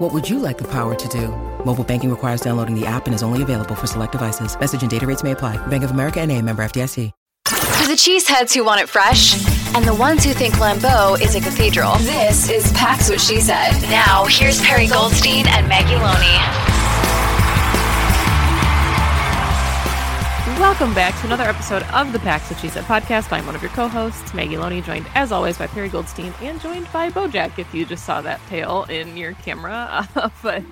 What would you like the power to do? Mobile banking requires downloading the app and is only available for select devices. Message and data rates may apply. Bank of America and a member FDIC. For the cheeseheads who want it fresh and the ones who think Lambeau is a cathedral, this is Pax What She Said. Now, here's Perri Goldstein and Maggie Loney. Welcome back to another episode of the Pax What She podcast. I'm one of your co-hosts, Maggie Loney, joined as always by Perri Goldstein and joined by Bojack. If you just saw that tail in your camera, but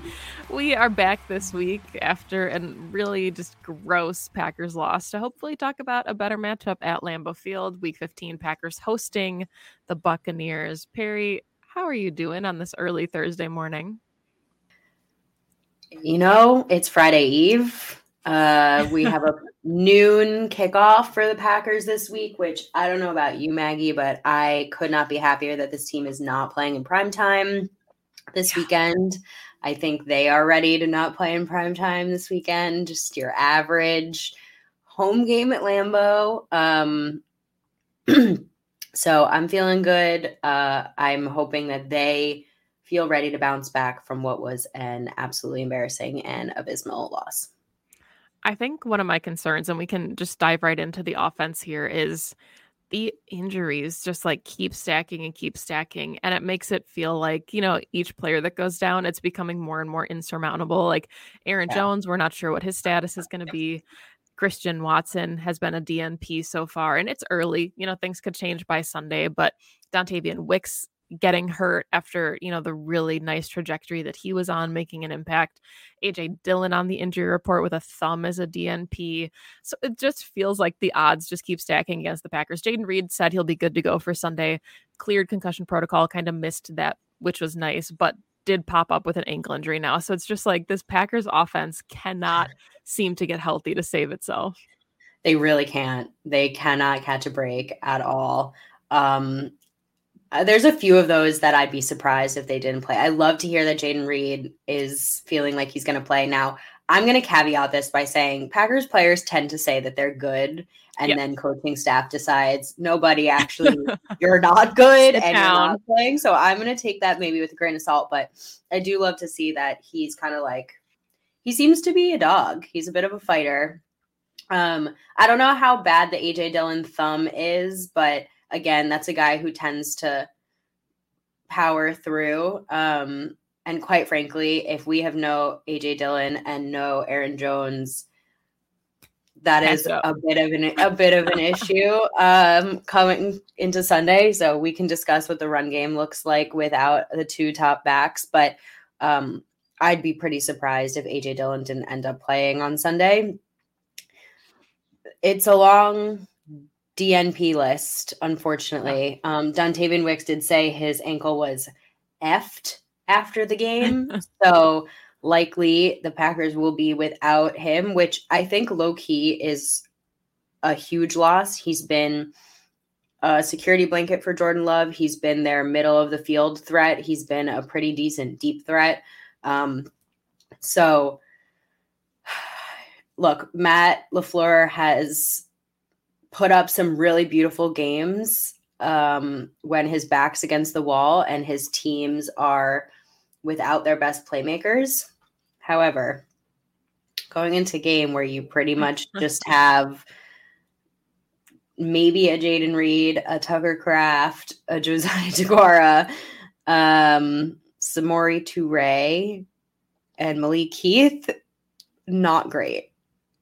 we are back this week after a really just gross Packers loss to hopefully talk about a better matchup at Lambeau Field. Week 15, Packers hosting the Buccaneers. Perri, how are you doing on this early Thursday morning? You know, it's Friday Eve. Uh, we have a noon kickoff for the Packers this week, which I don't know about you, Maggie, but I could not be happier that this team is not playing in prime time this yeah. weekend. I think they are ready to not play in prime time this weekend. Just your average home game at Lambeau. Um, so I'm feeling good. Uh, I'm hoping that they feel ready to bounce back from what was an absolutely embarrassing and abysmal loss. I think one of my concerns, and we can just dive right into the offense here, is the injuries just like keep stacking and keep stacking. And it makes it feel like, you know, each player that goes down, it's becoming more and more insurmountable. Like Aaron yeah. Jones, we're not sure what his status is going to be. Christian Watson has been a DNP so far, and it's early. You know, things could change by Sunday, but Dontayvion Wicks getting hurt after you know the really nice trajectory that he was on making an impact. Aj dillon on the injury report with a thumb as a dnp so it just feels like the odds just keep stacking against the packers. Jayden reed said he'll be good to go for sunday. Cleared concussion protocol kind of missed that which was nice but did pop up with an ankle injury now. So it's just like this packers offense cannot seem to get healthy to save itself. They really can't. They cannot catch a break at all. Um, uh, there's a few of those that I'd be surprised if they didn't play. I love to hear that Jayden Reed is feeling like he's going to play. Now, I'm going to caveat this by saying Packers players tend to say that they're good, and yep. then coaching staff decides nobody actually, you're not good and you're not playing. So I'm going to take that maybe with a grain of salt, but I do love to see that he's kind of like, he seems to be a dog. He's a bit of a fighter. Um, I don't know how bad the AJ Dillon thumb is, but again, that's a guy who tends to power through. Um, and quite frankly, if we have no AJ Dillon and no Aaron Jones, that is a bit of an a bit of an issue um, coming into Sunday. So we can discuss what the run game looks like without the two top backs. But um, I'd be pretty surprised if AJ Dillon didn't end up playing on Sunday. It's a long DNP list, unfortunately. Um, Dontayvion Wicks did say his ankle was effed after the game. so likely the Packers will be without him, which I think low key is a huge loss. He's been a security blanket for Jordan Love. He's been their middle of the field threat. He's been a pretty decent deep threat. Um, so look, Matt LaFleur has put up some really beautiful games um, when his back's against the wall and his teams are without their best playmakers. However, going into game where you pretty much just have maybe a Jayden Reed, a Tucker Kraft, a Josiah Deguara, um, Samori Toure, and Malik Heath, not great.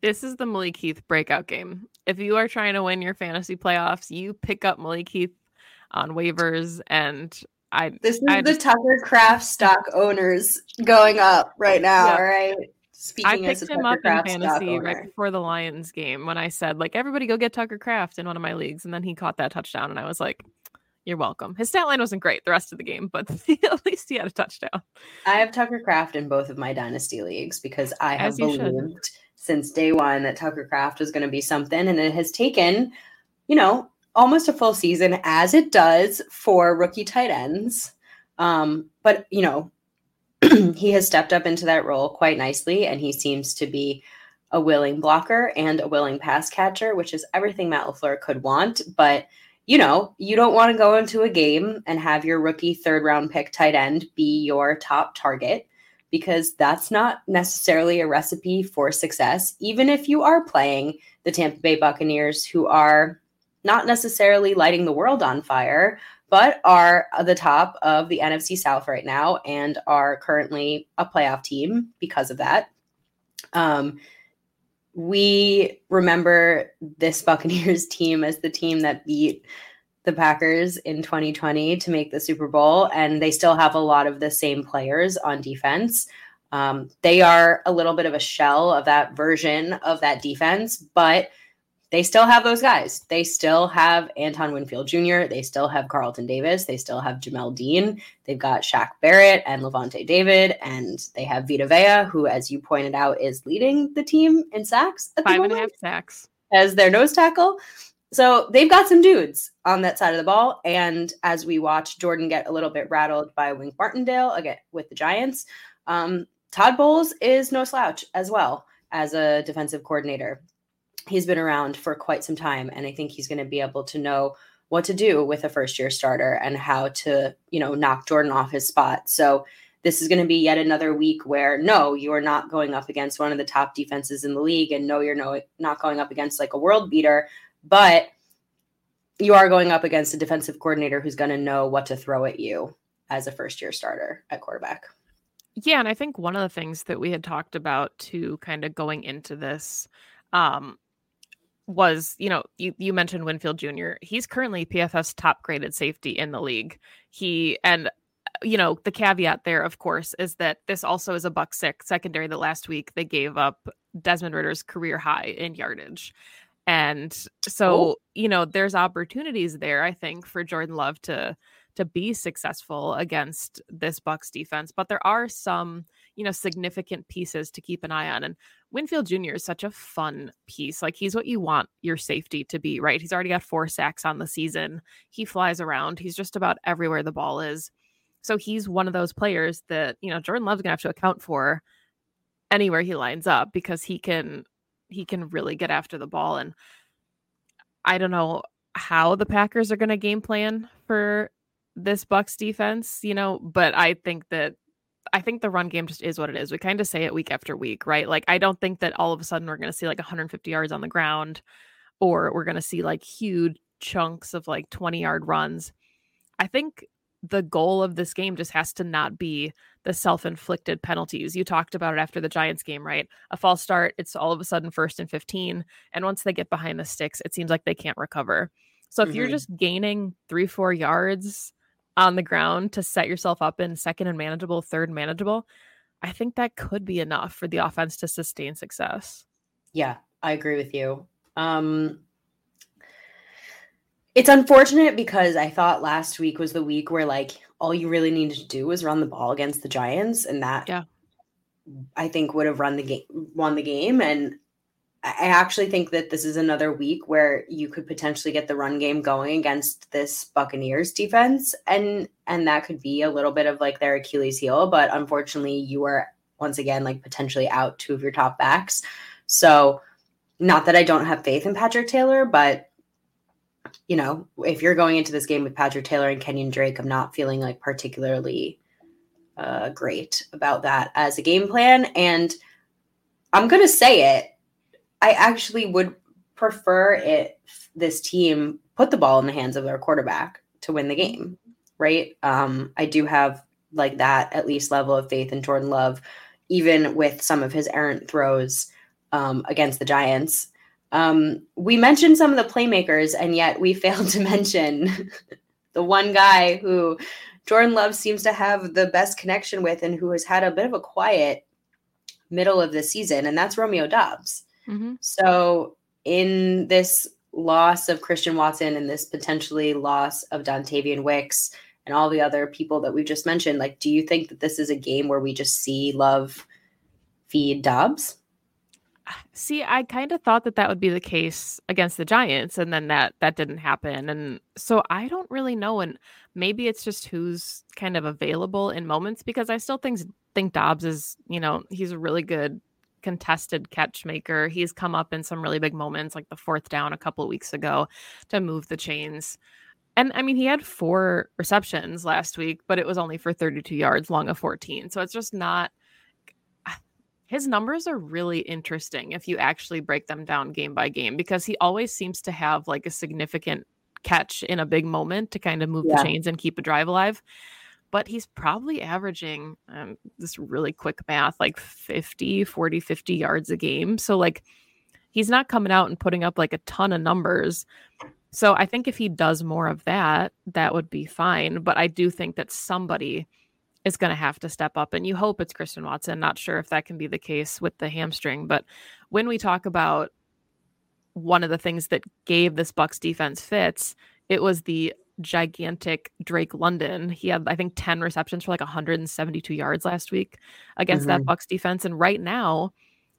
This is the Malik Heath breakout game. If you are trying to win your fantasy playoffs, you pick up Malik Heath on waivers and I This is I the just- Tucker Kraft stock owners going up right now, Yeah. all right? I Speaking as picked him Tucker up in Kraft stock fantasy right before the Lions game when I said like everybody go get Tucker Kraft in one of my leagues, and then he caught that touchdown, and I was like, "You're welcome." His stat line wasn't great the rest of the game, but at least he had a touchdown. I have Tucker Kraft in both of my dynasty leagues because I have believed should. Since day one that Tucker Kraft was going to be something, and it has taken, you know, almost a full season as it does for rookie tight ends. Um, but you know, he has stepped up into that role quite nicely, and he seems to be a willing blocker and a willing pass catcher, which is everything Matt Lafleur could want. But you know, you don't want to go into a game and have your rookie third round pick tight end be your top target because that's not necessarily a recipe for success, even if you are playing the Tampa Bay Buccaneers, who are not necessarily lighting the world on fire, but are at the top of the NFC South right now and are currently a playoff team because of that. Um, we remember this Buccaneers team as the team that beat the Packers in 2020 to make the Super Bowl, and they still have a lot of the same players on defense. Um, they are a little bit of a shell of that version of that defense, but they still have those guys. They still have Antoine Winfield Jr., they still have Carlton Davis, they still have Jamel Dean, they've got Shaq Barrett and Lavonte David, and they have Vita Vea, who, as you pointed out, is leading the team in sacks at the Five and a half sacks. as their nose tackle. So they've got some dudes on that side of the ball. And as we watch Jordan get a little bit rattled by Wink Martindale again with the Giants, um, Todd Bowles is no slouch as well as a defensive coordinator. He's been around for quite some time, and I think he's going to be able to know what to do with a first year starter and how to, you know, knock Jordan off his spot. So this is going to be yet another week where no, you are not going up against one of the top defenses in the league, and no, you're no not going up against like a world beater, but you are going up against a defensive coordinator who's going to know what to throw at you as a first year starter at quarterback. Yeah, and I think one of the things that we had talked about to kind of going into this um was, you know, you, you mentioned Winfield Jr. He's currently PFF's top graded safety in the league. He and you know, the caveat there, of course, is that this also is a buck six secondary that last week they gave up Desmond Ridder's career high in yardage. And oh. so, Oh. you know, there's opportunities there, I think, for Jordan Love to to be successful against this Bucs defense. But there are some, you know, significant pieces to keep an eye on. And Winfield Jr. is such a fun piece. Like he's what you want your safety to be, right? He's already got four sacks on the season. He flies around. He's just about everywhere the ball is. So he's one of those players that, you know, Jordan Love's gonna have to account for anywhere he lines up because he can he can really get after the ball. And I don't know how the Packers are gonna game plan for this Bucs defense, you know, but I think that I think the run game just is what it is. We kind of say it week after week, right? Like I don't think that all of a sudden we're going to see like 150 yards on the ground or we're going to see like huge chunks of like 20 yard runs. I think the goal of this game just has to not be the self-inflicted penalties. You talked about it after the Giants game, right? A false start, it's all of a sudden first and 15, and once they get behind the sticks, it seems like they can't recover. So if you're Mhm. just gaining 3-4 yards on the ground to set yourself up in second and manageable, third and manageable, I think that could be enough for the offense to sustain success. Yeah, I agree with you. Um, it's unfortunate because I thought last week was the week where like all you really needed to do was run the ball against the Giants, and that Yeah. I think would have run the game, won the game. And I I actually think that this is another week where you could potentially get the run game going against this Buccaneers defense, and and that could be a little bit of like their Achilles heel. But unfortunately, you are once again like potentially out two of your top backs. So, not that I don't have faith in Patrick Taylor, but you know, if you're going into this game with Patrick Taylor and Kenyon Drake, I'm not feeling like particularly uh, great about that as a game plan. And I'm going to say it. I actually would prefer it this team put the ball in the hands of their quarterback to win the game, right? Um, I do have like that at least level of faith in Jordan Love, even with some of his errant throws um, against the Giants. Um, we mentioned some of the playmakers, and yet we failed to mention the one guy who Jordan Love seems to have the best connection with and who has had a bit of a quiet middle of the season, and that's Romeo Doubs. Mm-hmm. So, in this loss of Christian Watson and this potentially loss of Dontayvion Wicks and all the other people that we've just mentioned, like, do you think that this is a game where we just see Love feed Doubs? See, I kind of thought that that would be the case against the Giants, and then that that didn't happen, and so I don't really know. And maybe it's just who's kind of available in moments because I still think think Doubs is, you know, he's a really good contested catch maker. He's come up in some really big moments, like the fourth down a couple of weeks ago, to move the chains. And I mean, he had four receptions last week, but it was only for 32 yards, long of 14. So it's just not. His numbers are really interesting if you actually break them down game by game because he always seems to have like a significant catch in a big moment to kind of move yeah. the chains and keep a drive alive but he's probably averaging um, this really quick math like 50 40 50 yards a game so like he's not coming out and putting up like a ton of numbers so i think if he does more of that that would be fine but i do think that somebody is going to have to step up and you hope it's christian watson not sure if that can be the case with the hamstring but when we talk about one of the things that gave this Bucs defense fits it was the gigantic Drake London. He had, I think, 10 receptions for like 172 yards last week against mm-hmm. that Bucs defense. And right now,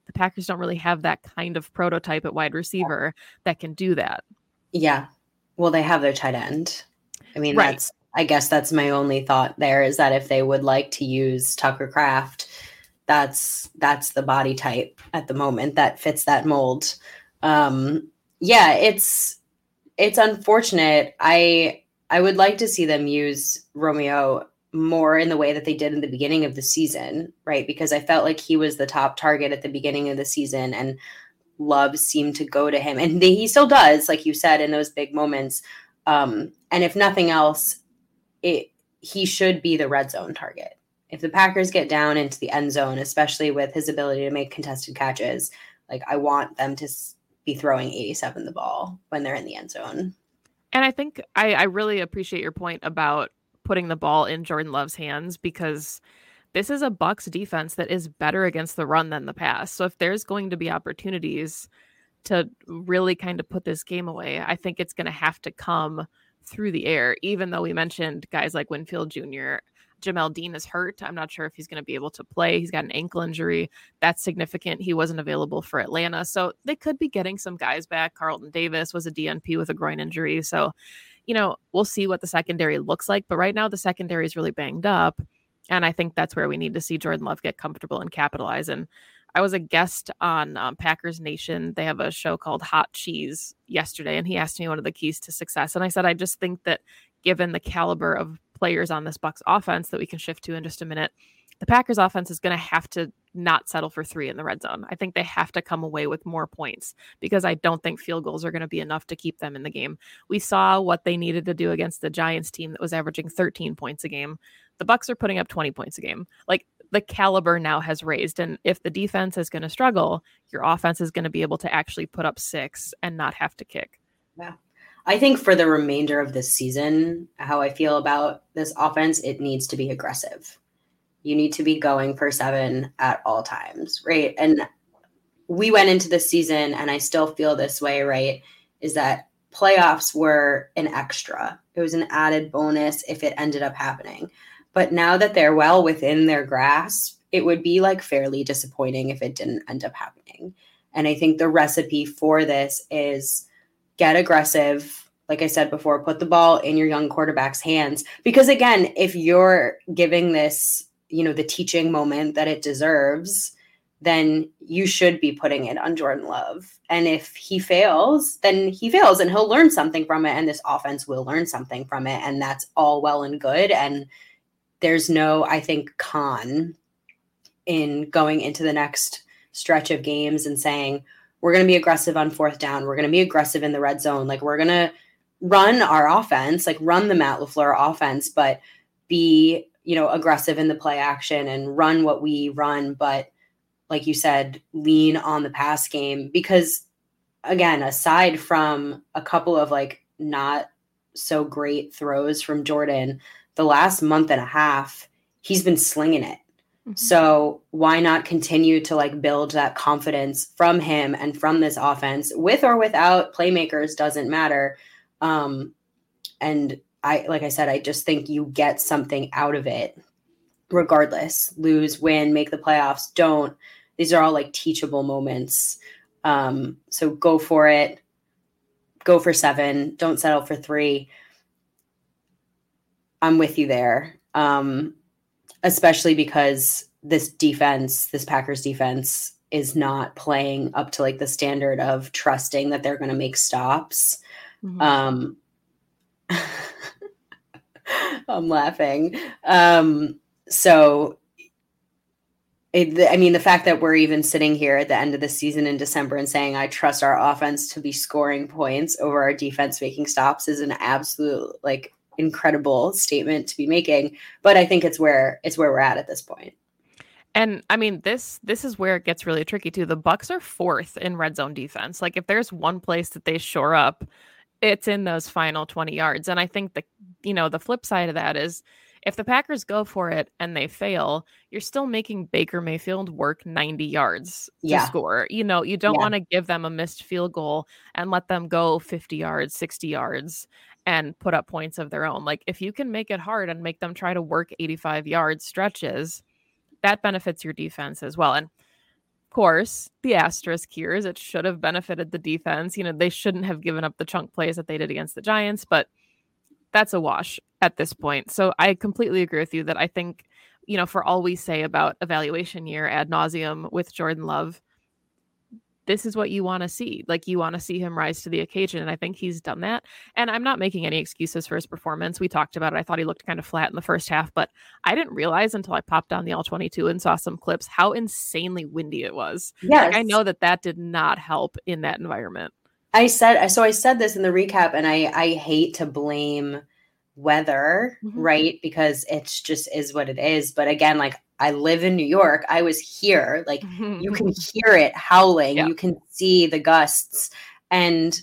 the Packers don't really have that kind of prototype at wide receiver that can do that. Yeah. Well, they have their tight end. I mean, right. that's I guess that's my only thought there is that if they would like to use Tucker Kraft, that's that's the body type at the moment that fits that mold. Um yeah, it's it's unfortunate. I I would like to see them use Romeo more in the way that they did in the beginning of the season, right? Because I felt like he was the top target at the beginning of the season and love seemed to go to him. And he still does, like you said, in those big moments. Um, and if nothing else, it he should be the red zone target. If the Packers get down into the end zone, especially with his ability to make contested catches, like I want them to be throwing 87 the ball when they're in the end zone. And I think I, I really appreciate your point about putting the ball in Jordan Love's hands because this is a Bucs defense that is better against the run than the pass. So if there's going to be opportunities to really kind of put this game away, I think it's going to have to come through the air, even though we mentioned guys like Winfield Jr. Jamel Dean is hurt. I'm not sure if he's going to be able to play. He's got an ankle injury. That's significant. He wasn't available for Atlanta. So they could be getting some guys back. Carlton Davis was a DNP with a groin injury. So, you know, we'll see what the secondary looks like. But right now, the secondary is really banged up. And I think that's where we need to see Jordan Love get comfortable and capitalize. And I was a guest on um, Packers Nation. They have a show called Hot Cheese yesterday, and he asked me one of the keys to success. And I said, I just think that given the caliber of players on this Bucs offense that we can shift to in just a minute. The Packers offense is going to have to not settle for 3 in the red zone. I think they have to come away with more points because I don't think field goals are going to be enough to keep them in the game. We saw what they needed to do against the Giants team that was averaging 13 points a game. The Bucs are putting up 20 points a game. Like the caliber now has raised and if the defense is going to struggle, your offense is going to be able to actually put up 6 and not have to kick. Yeah. I think for the remainder of this season, how I feel about this offense, it needs to be aggressive. You need to be going for seven at all times, right? And we went into the season, and I still feel this way, right? Is that playoffs were an extra, it was an added bonus if it ended up happening. But now that they're well within their grasp, it would be like fairly disappointing if it didn't end up happening. And I think the recipe for this is get aggressive. Like I said before, put the ball in your young quarterback's hands. Because again, if you're giving this, you know, the teaching moment that it deserves, then you should be putting it on Jordan Love. And if he fails, then he fails and he'll learn something from it. And this offense will learn something from it. And that's all well and good. And there's no, I think, con in going into the next stretch of games and saying, we're going to be aggressive on fourth down. We're going to be aggressive in the red zone. Like we're going to run our offense, like run the Matt LaFleur offense, but be, you know, aggressive in the play action and run what we run. But like you said, lean on the pass game because again, aside from a couple of like not so great throws from Jordan, the last month and a half, he's been slinging it. Mm-hmm. So why not continue to like build that confidence from him and from this offense with or without playmakers doesn't matter. Um and I like I said I just think you get something out of it regardless. Lose, win, make the playoffs, don't. These are all like teachable moments. Um so go for it. Go for 7, don't settle for 3. I'm with you there. Um especially because this defense, this Packers defense, is not playing up to like the standard of trusting that they're going to make stops. Mm-hmm. Um, I'm laughing. Um, so, it, I mean, the fact that we're even sitting here at the end of the season in December and saying, I trust our offense to be scoring points over our defense making stops is an absolute like incredible statement to be making but i think it's where it's where we're at at this point. And i mean this this is where it gets really tricky too. The Bucs are fourth in red zone defense. Like if there's one place that they shore up it's in those final 20 yards. And i think the you know the flip side of that is if the packers go for it and they fail you're still making baker mayfield work 90 yards to score. You know you don't yeah. want to give them a missed field goal and let them go 50 yards 60 yards and put up points of their own. Like if you can make it hard and make them try to work 85 yard stretches, that benefits your defense as well. And of course, the asterisk here is it should have benefited the defense. You know, they shouldn't have given up the chunk plays that they did against the Giants, but that's a wash at this point. So I completely agree with you that I think, you know, for all we say about evaluation year ad nauseum with Jordan Love, this is what you want to see. Like you want to see him rise to the occasion. And I think he's done that. And I'm not making any excuses for his performance. We talked about it. I thought he looked kind of flat in the first half, but I didn't realize until I popped on the All 22 and saw some clips how insanely windy it was. Yeah. Like I know that that did not help in that environment. I said, so I said this in the recap, and I, I hate to blame weather, mm-hmm. right? Because it's just is what it is. But again, like I live in New York. I was here. Like you can hear it howling. Yeah. You can see the gusts. And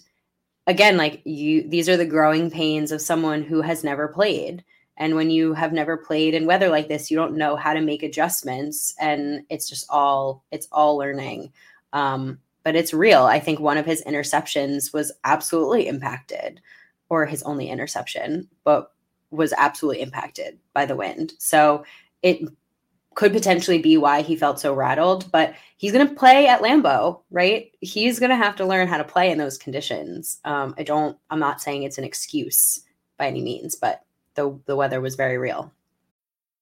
again, like you these are the growing pains of someone who has never played. And when you have never played in weather like this, you don't know how to make adjustments and it's just all it's all learning. Um, but it's real. I think one of his interceptions was absolutely impacted or his only interception, but was absolutely impacted by the wind. So it could potentially be why he felt so rattled. But he's going to play at Lambeau, right? He's going to have to learn how to play in those conditions. Um, I don't. I'm not saying it's an excuse by any means, but the the weather was very real.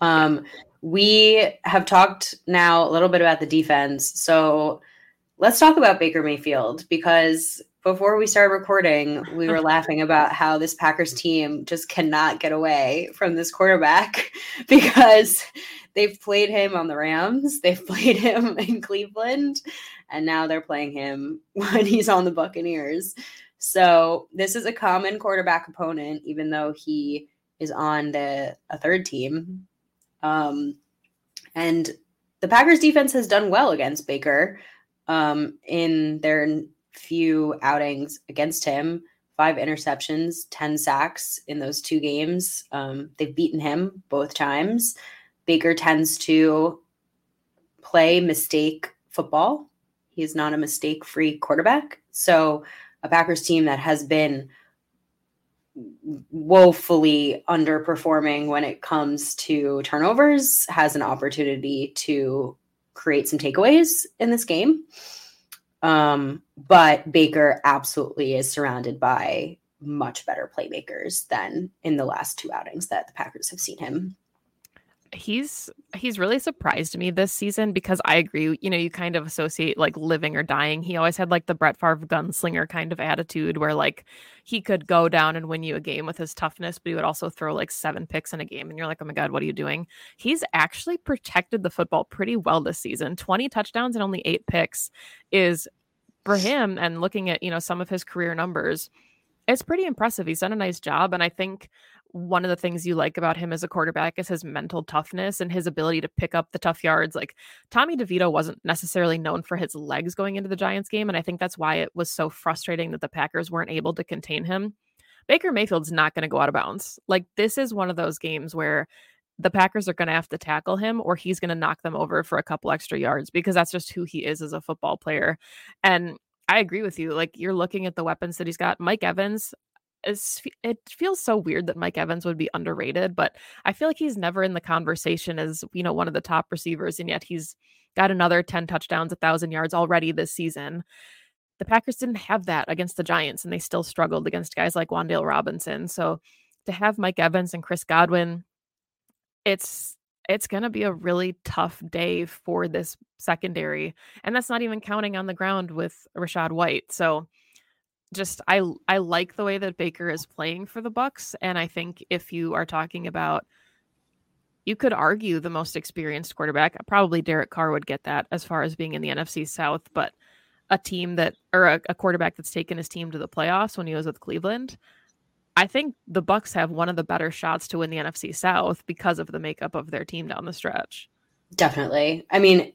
Um, we have talked now a little bit about the defense. So let's talk about Baker Mayfield because before we started recording, we were laughing about how this Packers team just cannot get away from this quarterback because they've played him on the Rams, they've played him in Cleveland, and now they're playing him when he's on the Buccaneers. So this is a common quarterback opponent, even though he is on the a third team um, and the Packers defense has done well against Baker um, in their few outings against him. Five interceptions, 10 sacks in those two games. Um, they've beaten him both times. Baker tends to play mistake football. He is not a mistake free quarterback. So, a Packers team that has been woefully underperforming when it comes to turnovers has an opportunity to create some takeaways in this game. Um, but Baker absolutely is surrounded by much better playmakers than in the last two outings that the Packers have seen him he's he's really surprised me this season because I agree. You know, you kind of associate like living or dying. He always had like the Brett Favre gunslinger kind of attitude where like he could go down and win you a game with his toughness, but he would also throw like seven picks in a game, and you're like, oh my god, what are you doing? He's actually protected the football pretty well this season. Twenty touchdowns and only eight picks is for him. And looking at you know some of his career numbers. It's pretty impressive. He's done a nice job. And I think one of the things you like about him as a quarterback is his mental toughness and his ability to pick up the tough yards. Like Tommy DeVito wasn't necessarily known for his legs going into the Giants game. And I think that's why it was so frustrating that the Packers weren't able to contain him. Baker Mayfield's not going to go out of bounds. Like this is one of those games where the Packers are going to have to tackle him or he's going to knock them over for a couple extra yards because that's just who he is as a football player. And I agree with you. Like you're looking at the weapons that he's got. Mike Evans, it feels so weird that Mike Evans would be underrated, but I feel like he's never in the conversation as, you know, one of the top receivers and yet he's got another 10 touchdowns, a 1000 yards already this season. The Packers didn't have that against the Giants and they still struggled against guys like Wan'Dale Robinson. So to have Mike Evans and Chris Godwin, it's it's going to be a really tough day for this secondary and that's not even counting on the ground with Rachaad White. So just I I like the way that Baker is playing for the Bucs, and I think if you are talking about you could argue the most experienced quarterback, probably Derek Carr would get that as far as being in the NFC South, but a team that or a, a quarterback that's taken his team to the playoffs when he was with Cleveland. I think the Bucs have one of the better shots to win the NFC South because of the makeup of their team down the stretch. Definitely. I mean,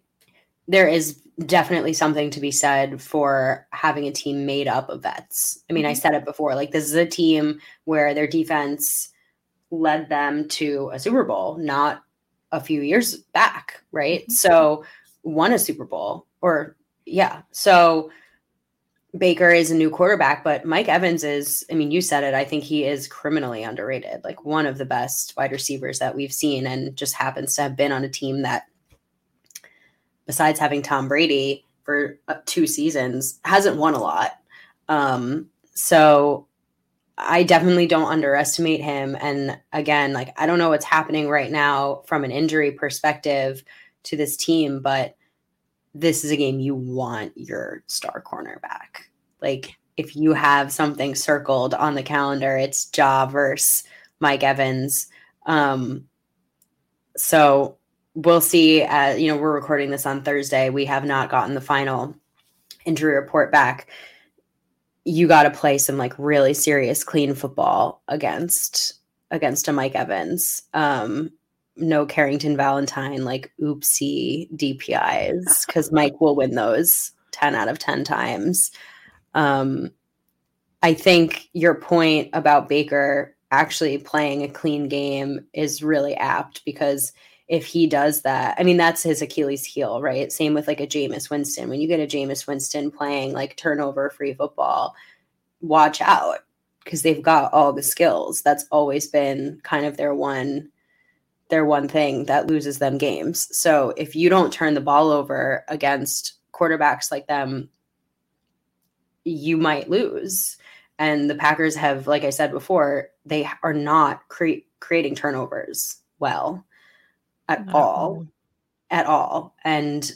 there is definitely something to be said for having a team made up of vets. I mean, mm-hmm. I said it before, like this is a team where their defense led them to a Super Bowl, not a few years back, right? Mm-hmm. So won a Super Bowl or yeah. So Baker is a new quarterback, but Mike Evans is, I mean, you said it. I think he is criminally underrated, like one of the best wide receivers that we've seen, and just happens to have been on a team that besides having Tom Brady for two seasons, hasn't won a lot. Um, so I definitely don't underestimate him. And again, like I don't know what's happening right now from an injury perspective to this team, but this is a game you want your star cornerback. Like if you have something circled on the calendar, it's Ja versus Mike Evans. Um, so we'll see. Uh, you know, we're recording this on Thursday. We have not gotten the final injury report back. You got to play some like really serious clean football against against a Mike Evans. Um, no Carrington Valentine like oopsie DPIs because Mike will win those 10 out of 10 times. Um, I think your point about Baker actually playing a clean game is really apt because if he does that. I mean, that's his Achilles heel, right? Same with like a Jameis Winston. When you get a Jameis Winston playing like turnover free football, watch out because they've got all the skills. That's always been kind of their one their one thing that loses them games. So if you don't turn the ball over against quarterbacks like them, you might lose. And the Packers have, like I said before, they are not cre- creating turnovers well at all at all. And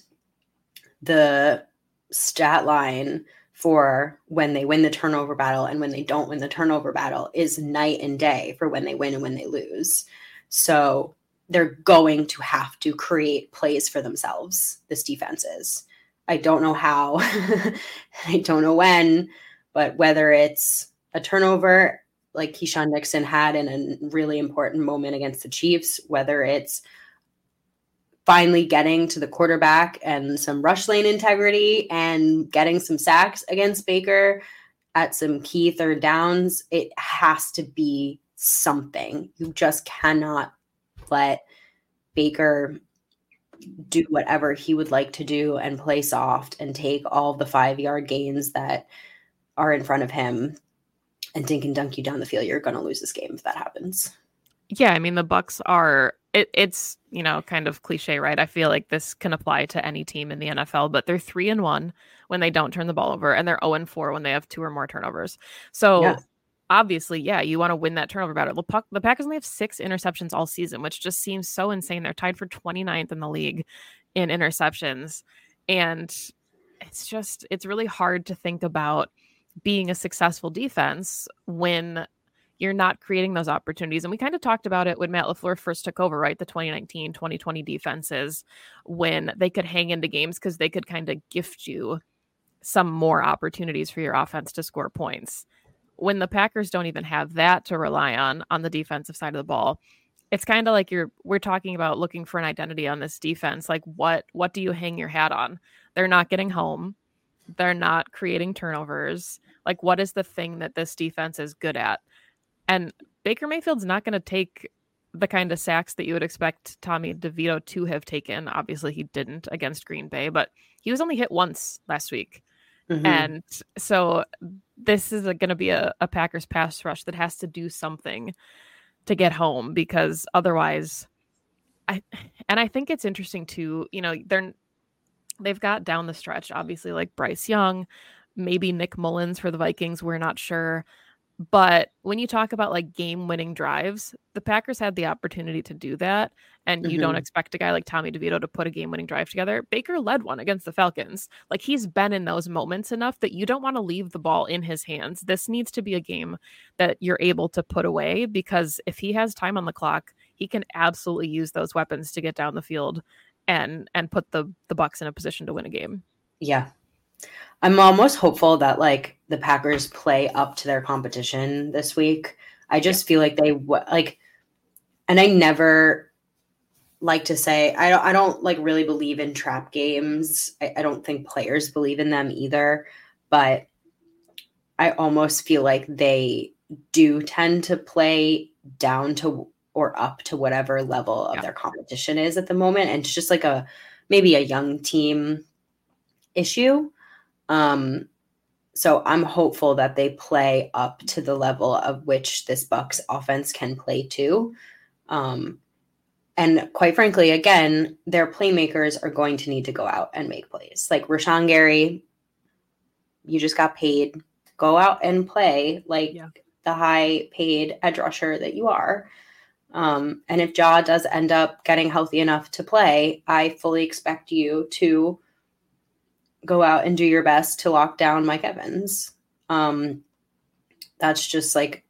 the stat line for when they win the turnover battle and when they don't win the turnover battle is night and day for when they win and when they lose. So they're going to have to create plays for themselves this defense is. I don't know how i don't know when but whether it's a turnover like Keisean Nixon had in a really important moment against the Chiefs, whether it's finally getting to the quarterback and some rush lane integrity and getting some sacks against Baker at some key third downs, it has to be something. You just cannot let Baker do whatever he would like to do and play soft and take all the five yard gains that are in front of him and dink and dunk you down the field. You're going to lose this game if that happens. Yeah, I mean the Bucks are it, it's you know kind of cliche, right? I feel like this can apply to any team in the NFL, but they're three and one when they don't turn the ball over, and they're zero and four when they have two or more turnovers. So. Obviously, yeah, you want to win that turnover battle. The, the Packers only have six interceptions all season, which just seems so insane. They're tied for 29th in the league in interceptions. And it's just, it's really hard to think about being a successful defense when you're not creating those opportunities. And we kind of talked about it when Matt LaFleur first took over, right? The 2019, 2020 defenses, when they could hang into games because they could kind of gift you some more opportunities for your offense to score points. When the Packers don't even have that to rely on on the defensive side of the ball, it's kind of like you're we're talking about looking for an identity on this defense. Like what what do you hang your hat on? They're not getting home. They're not creating turnovers. Like what is the thing that this defense is good at? And Baker Mayfield's not going to take the kind of sacks that you would expect Tommy DeVito to have taken. Obviously, he didn't against Green Bay, but he was only hit once last week. Mm-hmm. And so this is going to be a, a Packers pass rush that has to do something to get home because otherwise I and I think it's interesting too, you know, they're they've got down the stretch, obviously like Bryce Young, maybe Nick Mullens for the Vikings, we're not sure. But when you talk about like game winning drives, the Packers had the opportunity to do that. And you mm-hmm. don't expect a guy like Tommy DeVito to put a game winning drive together. Baker led one against the Falcons. Like he's been in those moments enough that you don't want to leave the ball in his hands. This needs to be a game that you're able to put away because if he has time on the clock, he can absolutely use those weapons to get down the field and and put the the Bucs in a position to win a game. Yeah. I'm almost hopeful that like the Packers play up to their competition this week. I just feel like they like, and I never like to say I don't. I don't like really believe in trap games. I, I don't think players believe in them either. But I almost feel like they do tend to play down to or up to whatever level of yeah. their competition is at the moment, and it's just like a maybe a young team issue um, so I'm hopeful that they play up to the level of which this Bucs offense can play to. Um, and quite frankly, again, their playmakers are going to need to go out and make plays. Like Rashan Gary, you just got paid. Go out and play like yeah. the high paid edge rusher that you are. Um, and if Jaw does end up getting healthy enough to play, I fully expect you to go out and do your best to lock down Mike Evans. Um, that's just like,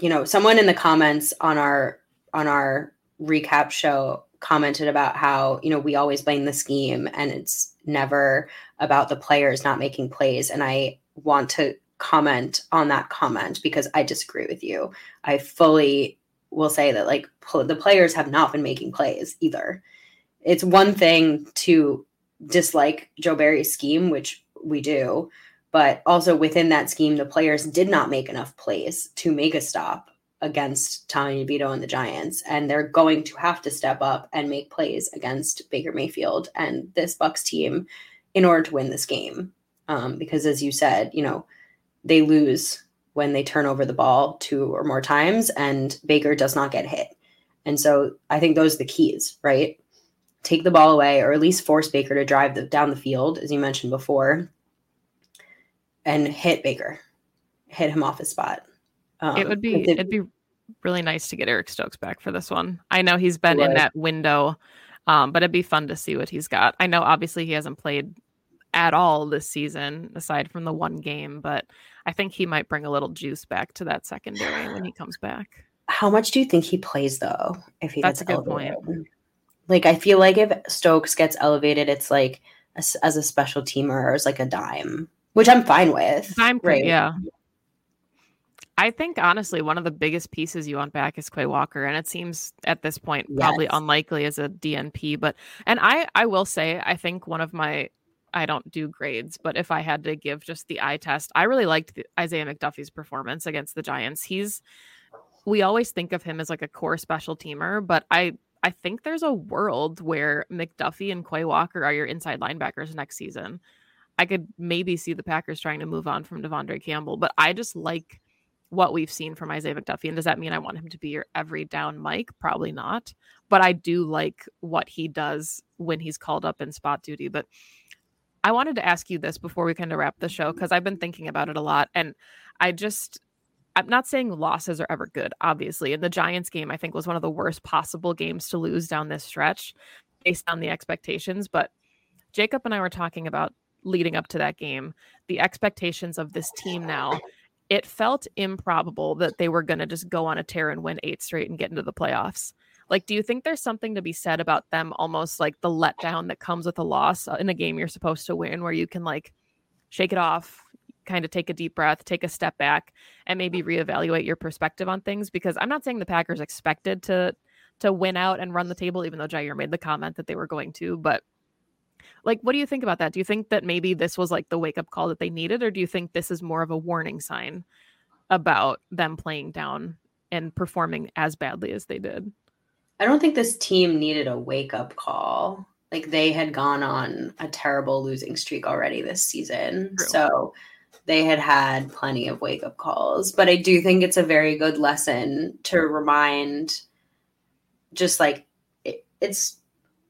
you know, someone in the comments on our on our recap show commented about how you know we always blame the scheme and it's never about the players not making plays. And i want to comment on that comment because i disagree with you. I fully will say that like pl- the players have not been making plays either. It's one thing to dislike Joe Barry's scheme, which we do, but also within that scheme, the players did not make enough plays to make a stop against Tommy DeVito and the Giants, and they're going to have to step up and make plays against Baker Mayfield and this Bucs team in order to win this game. Um, because as you said, you know, they lose when they turn over the ball two or more times, and Baker does not get hit. And so I think those are the keys, right? Take the ball away or at least force Baker to drive the, down the field, as you mentioned before, and hit Baker, hit him off his spot. Um, it would be it'd be really nice to get Eric Stokes back for this one. I know he's been in that window, um, but it'd be fun to see what he's got. I know obviously he hasn't played at all this season aside from the one game, but I think he might bring a little juice back to that secondary when he comes back. How much do you think he plays though? If he that's a good elevated? point. Like I feel like if Stokes gets elevated, it's like a, as a special teamer or as like a dime, which I'm fine with. Dime, right? Yeah. I think honestly, one of the biggest pieces you want back is Quay Walker, and it seems at this point yes. probably unlikely as a DNP. But and I, I will say, I think one of my, I don't do grades, but if I had to give just the eye test, I really liked the, Isaiah McDuffie's performance against the Giants. He's, we always think of him as like a core special teamer, but I I think there's a world where McDuffie and Quay Walker are your inside linebackers next season. I could maybe see the Packers trying to move on from De'Vondre Campbell, but I just like what we've seen from Isaiah McDuffie. And does that mean I want him to be your every down Mike? Probably not. But I do like what he does when he's called up in spot duty. But I wanted to ask you this before we kind of wrap the show because I've been thinking about it a lot. And I just, I'm not saying losses are ever good, obviously. And the Giants game, I think, was one of the worst possible games to lose down this stretch based on the expectations. But Jacob and I were talking about leading up to that game, the expectations of this team now. It felt improbable that they were going to just go on a tear and win eight straight and get into the playoffs. Like, do you think there's something to be said about them almost like the letdown that comes with a loss in a game you're supposed to win, where you can like shake it off, kind of take a deep breath, take a step back, and maybe mm-hmm. reevaluate your perspective on things? Because I'm not saying the Packers expected to to win out and run the table, even though Jaire made the comment that they were going to, but like, what do you think about that? Do you think that maybe this was like the wake up call that they needed, or do you think this is more of a warning sign about them playing down and performing as badly as they did? I don't think this team needed a wake up call. Like they had gone on a terrible losing streak already this season. True. So they had had plenty of wake up calls. But I do think it's a very good lesson to remind just like it, it's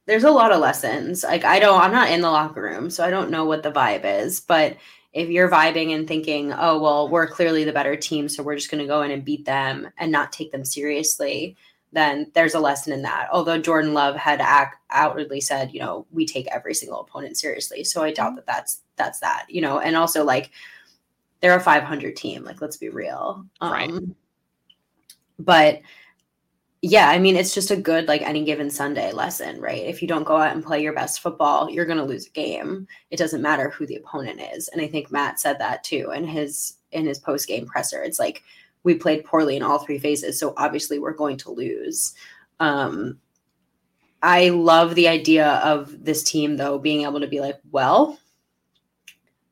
there's a lot of lessons. Like I don't I'm not in the locker room, so I don't know what the vibe is, but if you're vibing and thinking, "Oh, well, we're clearly the better team, so we're just going to go in and beat them and not take them seriously." Then there's a lesson in that. Although Jordan Love had act, outwardly said, you know, we take every single opponent seriously. So I doubt mm-hmm. that that's that's that, you know. And also like they're a 500 team, like let's be real. Um, right. But yeah, I mean, it's just a good, like any given Sunday lesson, right? If you don't go out and play your best football, you're going to lose a game. It doesn't matter who the opponent is. And I think Matt said that too in his in his post game presser. It's like we played poorly in all three phases, so obviously we're going to lose. Um, I love the idea of this team though being able to be like, well,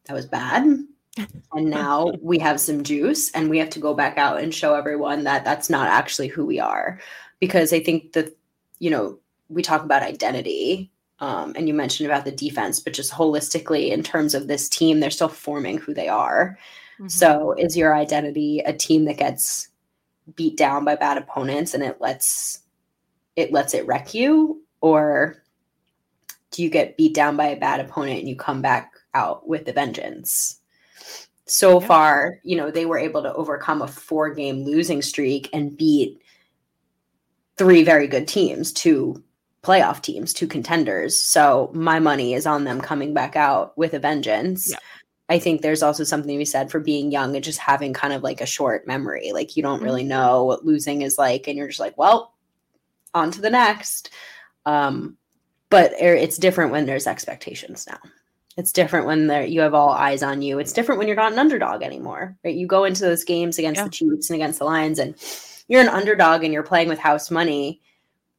that was bad. And now we have some juice and we have to go back out and show everyone that that's not actually who we are. Because i think that you know we talk about identity um, and you mentioned about the defense but just holistically in terms of this team they're still forming who they are. Mm-hmm. so is your identity a team that gets beat down by bad opponents and it lets it lets it wreck you? Or do you get beat down by a bad opponent and you come back out with a vengeance so yeah. far, you know, they were able to overcome a four game losing streak and beat three very good teams, two playoff teams, two contenders. So my money is on them coming back out with a vengeance. Yeah. I think there's also something to be said for being young and just having kind of like a short memory. Like you don't mm-hmm. really know what losing is like, and you're just like, well, on to the next. Um, but er, it's different when there's expectations now. It's different when there you have all eyes on you. It's different when you're not an underdog anymore, right? You go into those games against yeah. the Chiefs and against the Lions, and you're an underdog and you're playing with house money.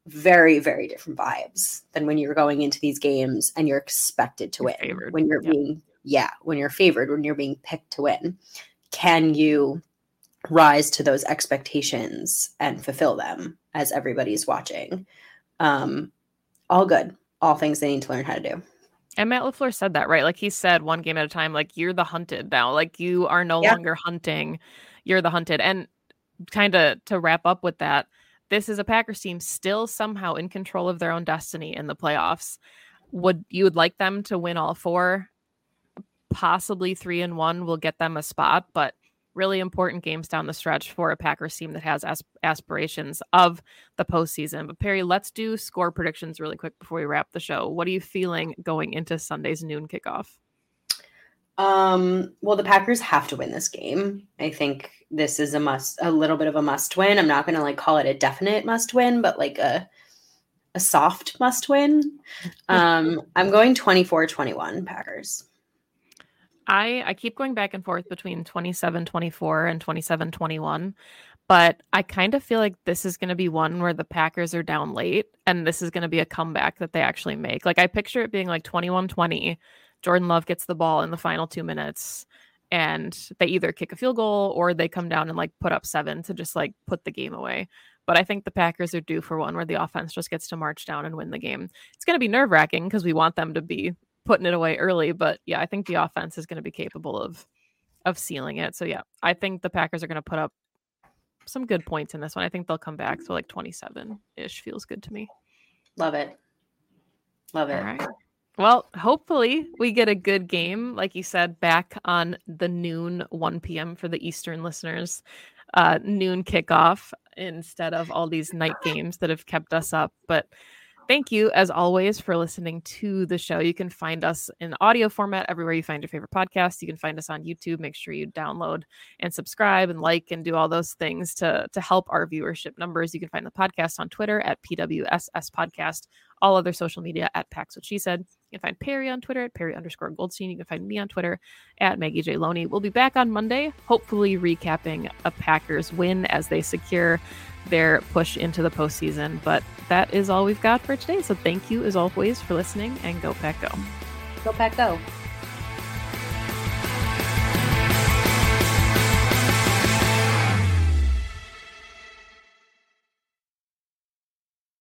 Very, very different vibes than when you're going into these games and you're expected to you're win. Favored. When you're being, yeah, when you're favored, when you're being picked to win. Can you rise to those expectations and fulfill them as everybody's watching? Um, all good. All things they need to learn how to do. And Matt LaFleur said that, right? Like he said one game at a time, like you're the hunted now. Like you are no yeah. longer hunting, you're the hunted. And kind of to wrap up with that, this is a Packers team still somehow in control of their own destiny in the playoffs. Would you would like them to win all four? Possibly three and one will get them a spot, but really important games down the stretch for a Packers team that has asp- aspirations of the postseason. But Perri, let's do score predictions really quick before we wrap the show. What are you feeling going into Sunday's noon kickoff? Um, well, the Packers have to win this game. I think this is a must, a little bit of a must win. I'm not going to like call it a definite must win, but like a a soft must win. Um, I'm going 24-21 Packers. I I keep going back and forth between 27 24 and 27 21, but I kind of feel like this is going to be one where the Packers are down late and this is going to be a comeback that they actually make. Like I picture it being like 21 20. Jordan Love gets the ball in the final 2 minutes and they either kick a field goal or they come down and like put up 7 to just like put the game away. But I think the Packers are due for one where the offense just gets to march down and win the game. It's going to be nerve wracking because we want them to be putting it away early. But yeah, I think the offense is going to be capable of of sealing it. So yeah, I think the Packers are going to put up some good points in this one. I think they'll come back. So like 27 ish feels good to me. Love it. Love it. All right. Well, hopefully we get a good game, like you said, back on the noon 1 p.m. for the Eastern listeners, uh, noon kickoff instead of all these night games that have kept us up. But Thank you, as always, for listening to the show. You can find us in audio format everywhere you find your favorite podcast. You can find us on YouTube. Make sure you download and subscribe and like and do all those things to, to help our viewership numbers. You can find the podcast on Twitter at PWSS Podcast, all other social media at Pax What She Said. You can find Perri on Twitter at Perri underscore Goldstein. You can find me on Twitter at Maggie J. Loney. We'll be back on Monday, hopefully recapping a Packers win as they secure their push into the postseason. But that is all we've got for today. So thank you as always for listening and go pack go. Go pack go.